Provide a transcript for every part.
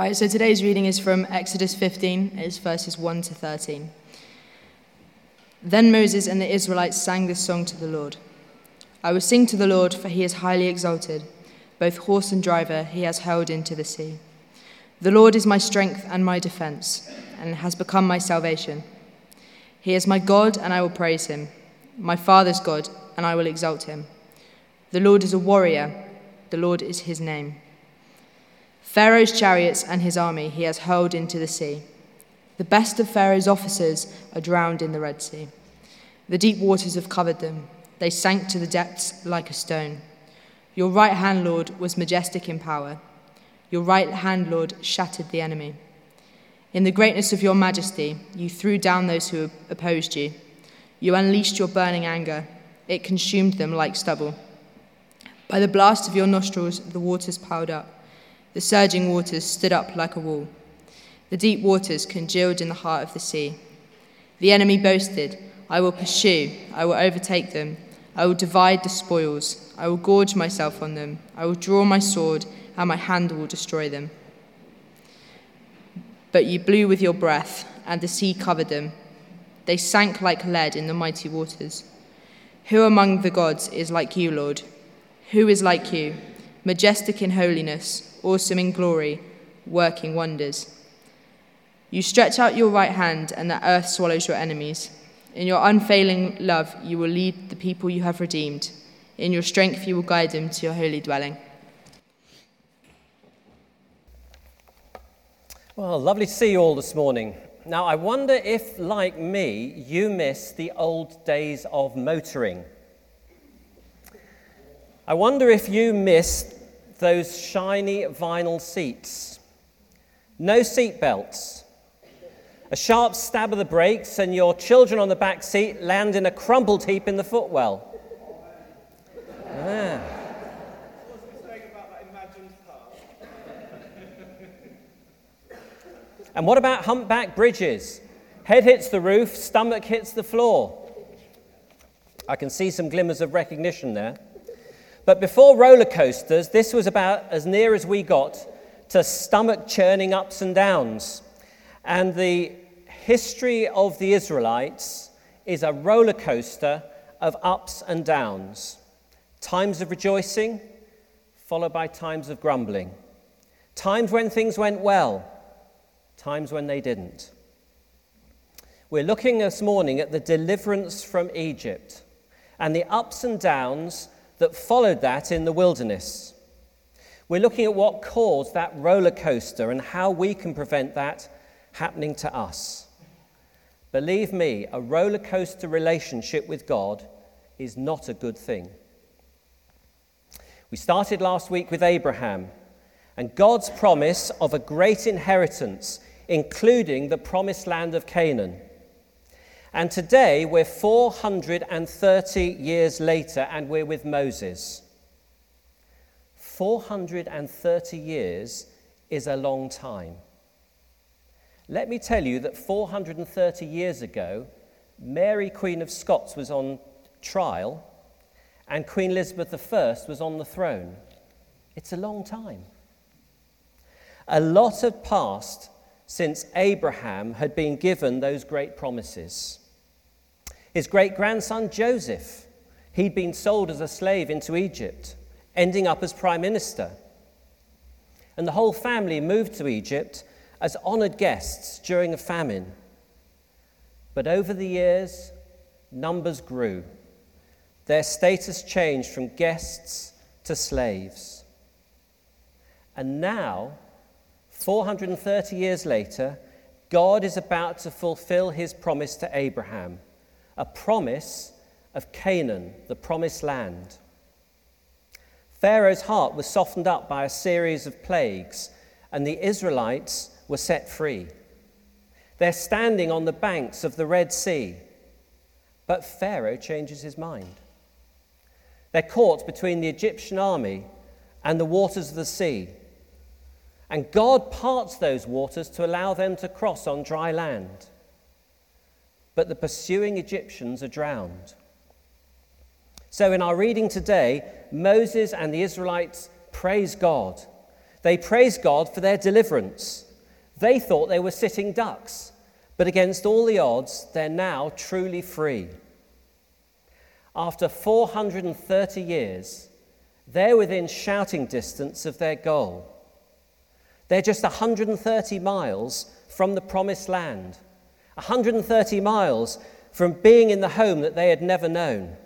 All right, so today's reading is from Exodus 15, it's verses 1 to 13. Then Moses and the Israelites sang this song to the Lord I will sing to the Lord, for he is highly exalted. Both horse and driver he has hurled into the sea. The Lord is my strength and my defense, and has become my salvation. He is my God, and I will praise him, my Father's God, and I will exalt him. The Lord is a warrior, the Lord is his name. Pharaoh's chariots and his army he has hurled into the sea. The best of Pharaoh's officers are drowned in the Red Sea. The deep waters have covered them. They sank to the depths like a stone. Your right hand, Lord, was majestic in power. Your right hand, Lord, shattered the enemy. In the greatness of your majesty, you threw down those who opposed you. You unleashed your burning anger. It consumed them like stubble. By the blast of your nostrils, the waters piled up. The surging waters stood up like a wall. The deep waters congealed in the heart of the sea. The enemy boasted, I will pursue, I will overtake them, I will divide the spoils, I will gorge myself on them, I will draw my sword, and my hand will destroy them. But you blew with your breath, and the sea covered them. They sank like lead in the mighty waters. Who among the gods is like you, Lord? Who is like you, majestic in holiness? Awesome in glory, working wonders. You stretch out your right hand, and the earth swallows your enemies. In your unfailing love, you will lead the people you have redeemed. In your strength, you will guide them to your holy dwelling. Well, lovely to see you all this morning. Now, I wonder if, like me, you miss the old days of motoring. I wonder if you miss those shiny vinyl seats. No seat belts. A sharp stab of the brakes, and your children on the back seat land in a crumpled heap in the footwell. Ah. And what about humpback bridges? Head hits the roof, stomach hits the floor. I can see some glimmers of recognition there. But before roller coasters, this was about as near as we got to stomach churning ups and downs. And the history of the Israelites is a roller coaster of ups and downs. Times of rejoicing, followed by times of grumbling. Times when things went well, times when they didn't. We're looking this morning at the deliverance from Egypt and the ups and downs that followed that in the wilderness. We're looking at what caused that roller coaster and how we can prevent that happening to us. Believe me, a roller coaster relationship with God is not a good thing. We started last week with Abraham and God's promise of a great inheritance, including the promised land of Canaan. And today we're 430 years later and we're with Moses. 430 years is a long time. Let me tell you that 430 years ago, Mary, Queen of Scots, was on trial and Queen Elizabeth I was on the throne. It's a long time. A lot had passed since Abraham had been given those great promises. His great grandson Joseph, he'd been sold as a slave into Egypt, ending up as prime minister. And the whole family moved to Egypt as honored guests during a famine. But over the years, numbers grew. Their status changed from guests to slaves. And now, 430 years later, God is about to fulfill his promise to Abraham a promise of Canaan, the promised land. Pharaoh's heart was softened up by a series of plagues, and the Israelites were set free. They're standing on the banks of the Red Sea, but Pharaoh changes his mind. They're caught between the Egyptian army and the waters of the sea. And God parts those waters to allow them to cross on dry land but the pursuing Egyptians are drowned. So, in our reading today, Moses and the Israelites praise God. They praise God for their deliverance. They thought they were sitting ducks, but against all the odds, they're now truly free. After 430 years, they're within shouting distance of their goal. They're just 130 miles from the promised land, 130 miles from being in the home that they had never known.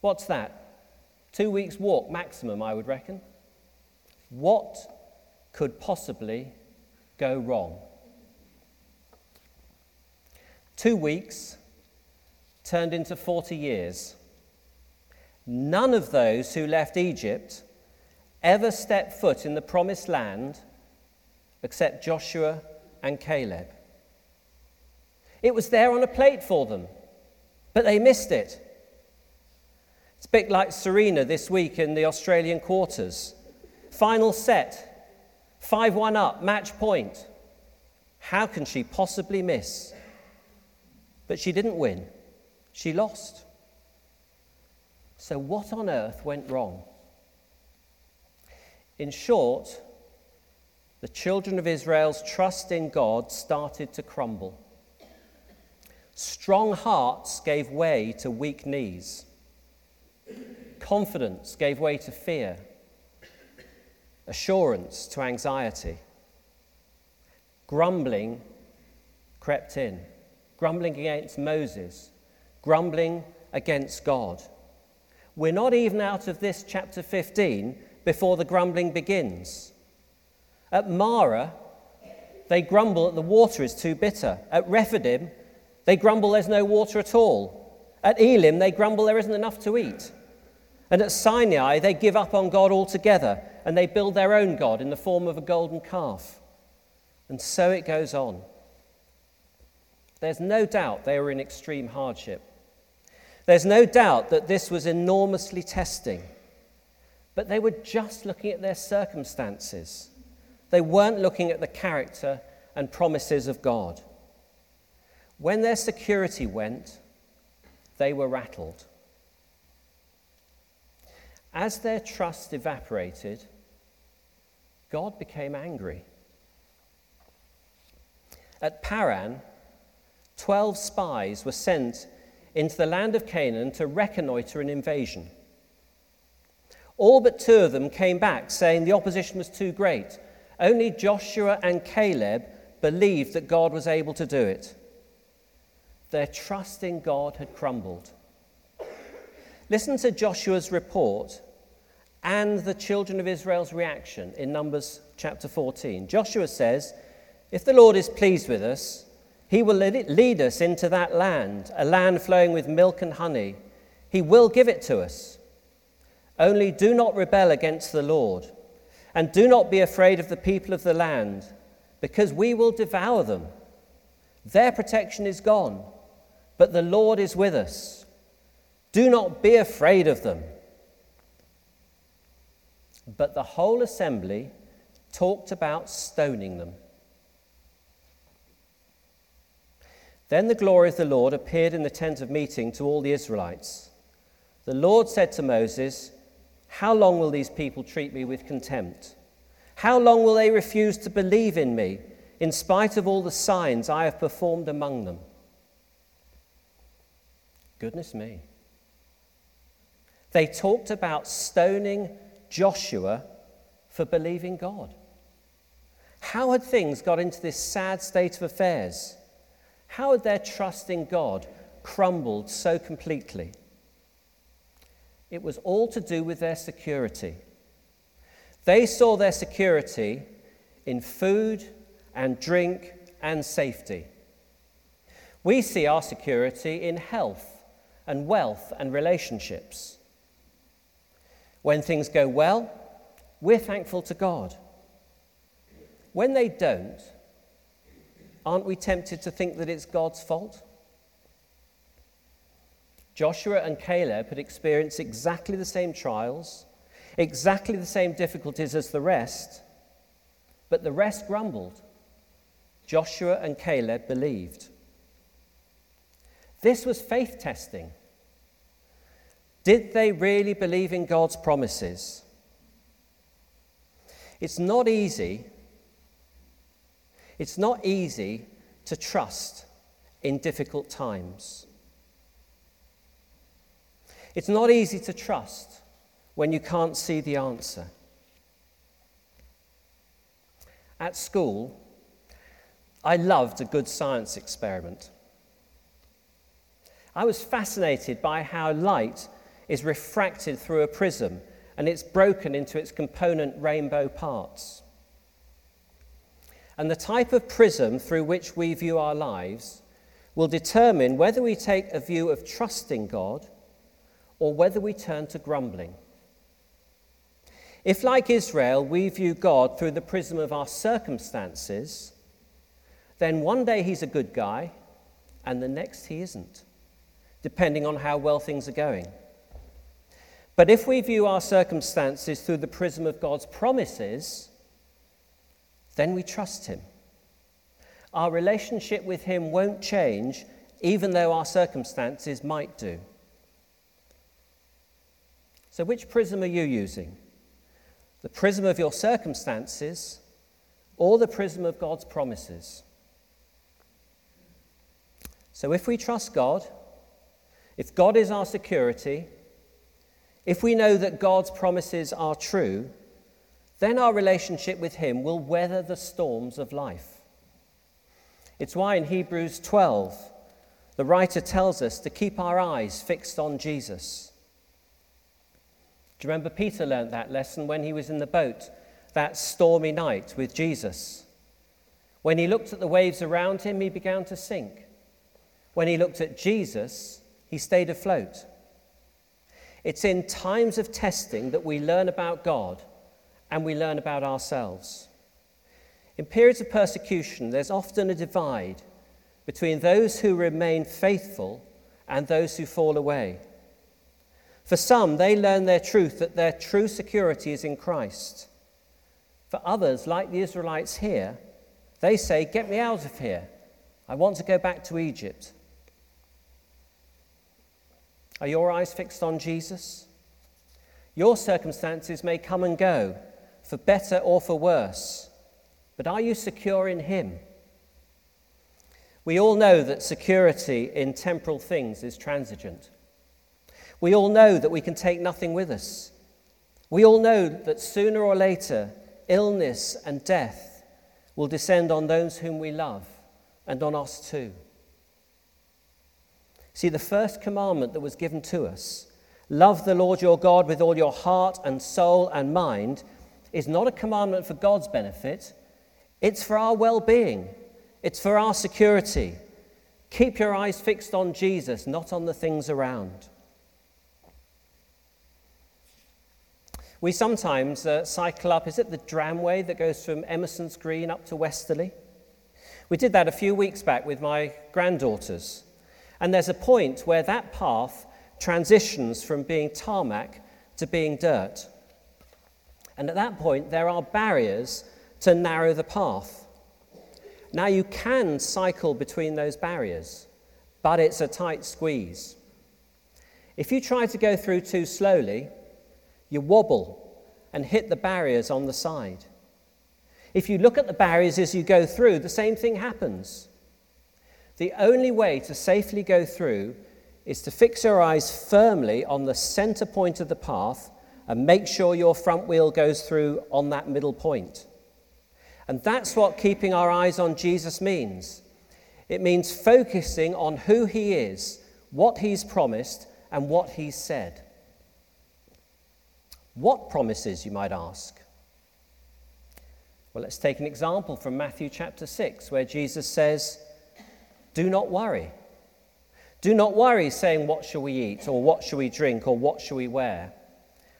What's that? Two weeks' walk maximum, I would reckon. What could possibly go wrong? Two weeks turned into 40 years. None of those who left Egypt ever step foot in the promised land except Joshua and Caleb. It was there on a plate for them, but they missed it. It's a bit like Serena this week in the Australian quarters. Final set, 5 1 up, match point. How can she possibly miss? But she didn't win, she lost. So, what on earth went wrong? In short, the children of Israel's trust in God started to crumble. Strong hearts gave way to weak knees. Confidence gave way to fear. Assurance to anxiety. Grumbling crept in. Grumbling against Moses. Grumbling against God. We're not even out of this chapter 15 before the grumbling begins. At Marah, they grumble that the water is too bitter. At Rephidim, they grumble there's no water at all. At Elim, they grumble there isn't enough to eat. And at Sinai, they give up on God altogether and they build their own God in the form of a golden calf. And so it goes on. There's no doubt they were in extreme hardship. There's no doubt that this was enormously testing. But they were just looking at their circumstances. They weren't looking at the character and promises of God. When their security went, they were rattled. As their trust evaporated, God became angry. At Paran, 12 spies were sent into the land of Canaan to reconnoiter an invasion. All but two of them came back saying the opposition was too great. Only Joshua and Caleb believed that God was able to do it. Their trust in God had crumbled. Listen to Joshua's report and the children of Israel's reaction in Numbers chapter 14. Joshua says, If the Lord is pleased with us, he will lead us into that land, a land flowing with milk and honey. He will give it to us. Only do not rebel against the Lord, and do not be afraid of the people of the land, because we will devour them. Their protection is gone, but the Lord is with us. Do not be afraid of them. But the whole assembly talked about stoning them. Then the glory of the Lord appeared in the tent of meeting to all the Israelites. The Lord said to Moses, How long will these people treat me with contempt? How long will they refuse to believe in me, in spite of all the signs I have performed among them? Goodness me. They talked about stoning Joshua for believing God. How had things got into this sad state of affairs? How had their trust in God crumbled so completely? It was all to do with their security. They saw their security in food and drink and safety. We see our security in health and wealth and relationships. When things go well, we're thankful to God. When they don't, aren't we tempted to think that it's God's fault? Joshua and Caleb had experienced exactly the same trials, exactly the same difficulties as the rest, but the rest grumbled. Joshua and Caleb believed. This was faith testing. Did they really believe in God's promises? It's not easy. It's not easy to trust in difficult times. It's not easy to trust when you can't see the answer. At school, I loved a good science experiment. I was fascinated by how light is refracted through a prism and it's broken into its component rainbow parts. And the type of prism through which we view our lives will determine whether we take a view of trusting God or whether we turn to grumbling. If, like Israel, we view God through the prism of our circumstances, then one day he's a good guy and the next he isn't, depending on how well things are going. But if we view our circumstances through the prism of God's promises, then we trust Him. Our relationship with Him won't change, even though our circumstances might do. So, which prism are you using? The prism of your circumstances or the prism of God's promises? So, if we trust God, if God is our security, if we know that God's promises are true, then our relationship with Him will weather the storms of life. It's why in Hebrews 12, the writer tells us to keep our eyes fixed on Jesus. You remember Peter learnt that lesson when he was in the boat that stormy night with Jesus? When he looked at the waves around him, he began to sink. When he looked at Jesus, he stayed afloat. It's in times of testing that we learn about God and we learn about ourselves. In periods of persecution, there's often a divide between those who remain faithful and those who fall away. For some, they learn their truth that their true security is in Christ. For others, like the Israelites here, they say, Get me out of here. I want to go back to Egypt. Are your eyes fixed on Jesus? Your circumstances may come and go, for better or for worse, but are you secure in Him? We all know that security in temporal things is transigent. We all know that we can take nothing with us. We all know that sooner or later, illness and death will descend on those whom we love and on us too. See, the first commandment that was given to us, love the Lord your God with all your heart and soul and mind, is not a commandment for God's benefit, it's for our well being, it's for our security. Keep your eyes fixed on Jesus, not on the things around. We sometimes uh, cycle up, is it the Dramway that goes from Emerson's Green up to Westerleigh? We did that a few weeks back with my granddaughters. And there's a point where that path transitions from being tarmac to being dirt. And at that point, there are barriers to narrow the path. Now, you can cycle between those barriers, but it's a tight squeeze. If you try to go through too slowly, you wobble and hit the barriers on the side. If you look at the barriers as you go through, the same thing happens. The only way to safely go through is to fix your eyes firmly on the center point of the path and make sure your front wheel goes through on that middle point. And that's what keeping our eyes on Jesus means. It means focusing on who he is, what he's promised, and what he's said. What promises, you might ask? Well, let's take an example from Matthew chapter 6, where Jesus says, do not worry. Do not worry, saying, What shall we eat, or what shall we drink, or what shall we wear?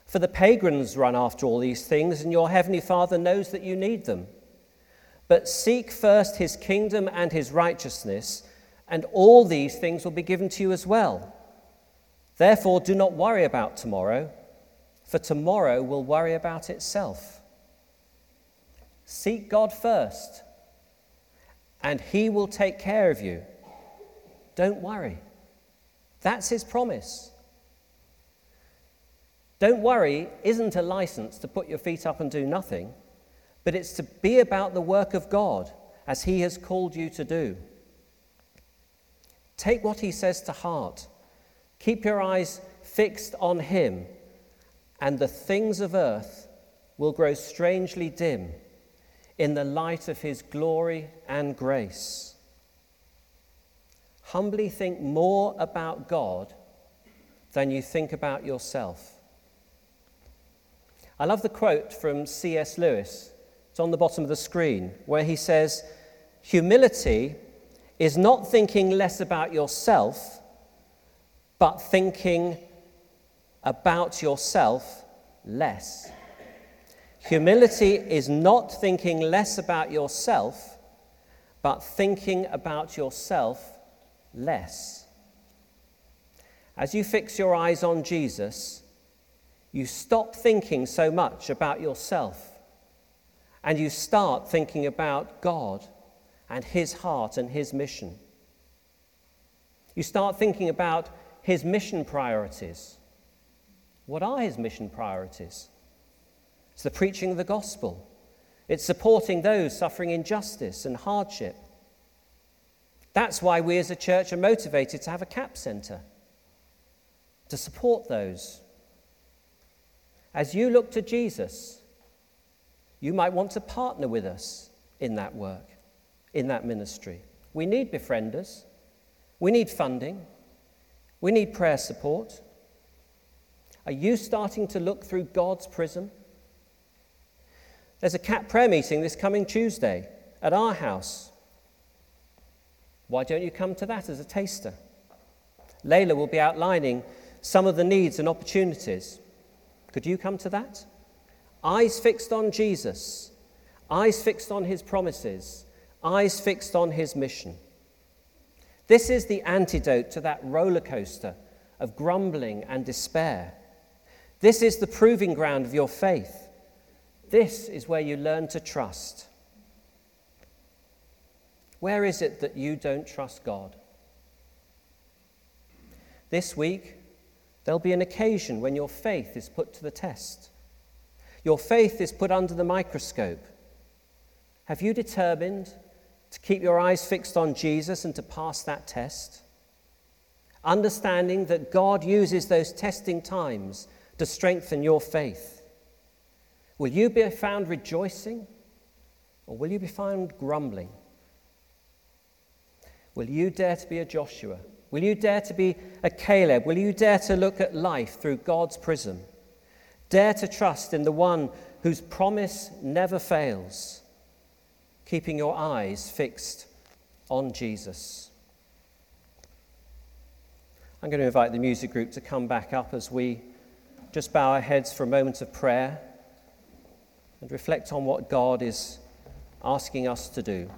For the pagans run after all these things, and your heavenly Father knows that you need them. But seek first his kingdom and his righteousness, and all these things will be given to you as well. Therefore, do not worry about tomorrow, for tomorrow will worry about itself. Seek God first and he will take care of you. Don't worry. That's his promise. Don't worry isn't a license to put your feet up and do nothing, but it's to be about the work of God as He has called you to do. Take what He says to heart. Keep your eyes fixed on Him, and the things of earth will grow strangely dim in the light of His glory and grace. Humbly think more about God than you think about yourself. I love the quote from C.S. Lewis. It's on the bottom of the screen, where he says, Humility is not thinking less about yourself, but thinking about yourself less. Humility is not thinking less about yourself, but thinking about yourself less. As you fix your eyes on Jesus, you stop thinking so much about yourself and you start thinking about God and His heart and His mission. You start thinking about His mission priorities. What are His mission priorities? It's the preaching of the gospel, it's supporting those suffering injustice and hardship. That's why we as a church are motivated to have a CAP centre to support those. As you look to Jesus, you might want to partner with us in that work, in that ministry. We need befrienders, we need funding, we need prayer support. Are you starting to look through God's prism? There's a CAP prayer meeting this coming Tuesday at our house. Why don't you come to that as a taster? Layla will be outlining some of the needs and opportunities. Could you come to that? Eyes fixed on Jesus, eyes fixed on his promises, eyes fixed on his mission. This is the antidote to that roller coaster of grumbling and despair. This is the proving ground of your faith. This is where you learn to trust. Where is it that you don't trust God? This week, There'll be an occasion when your faith is put to the test. Your faith is put under the microscope. Have you determined to keep your eyes fixed on Jesus and to pass that test? Understanding that God uses those testing times to strengthen your faith. Will you be found rejoicing or will you be found grumbling? Will you dare to be a Joshua? Will you dare to be a Caleb? Will you dare to look at life through God's prism? Dare to trust in the one whose promise never fails, keeping your eyes fixed on Jesus. I'm going to invite the music group to come back up as we just bow our heads for a moment of prayer and reflect on what God is asking us to do.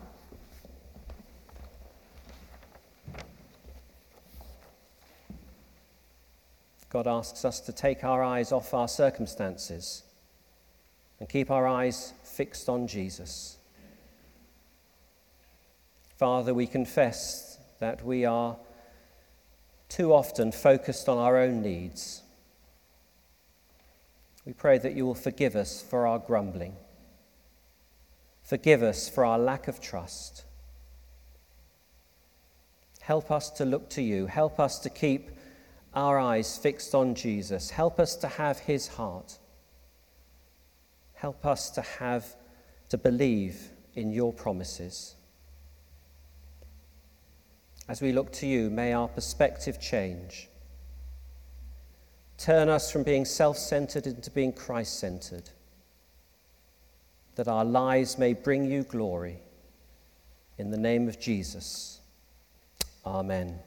God asks us to take our eyes off our circumstances and keep our eyes fixed on Jesus. Father, we confess that we are too often focused on our own needs. We pray that you will forgive us for our grumbling. Forgive us for our lack of trust. Help us to look to you. Help us to keep our eyes fixed on Jesus. Help us to have his heart. Help us to have, to believe in your promises. As we look to you, may our perspective change. Turn us from being self centered into being Christ centered, that our lives may bring you glory. In the name of Jesus. Amen.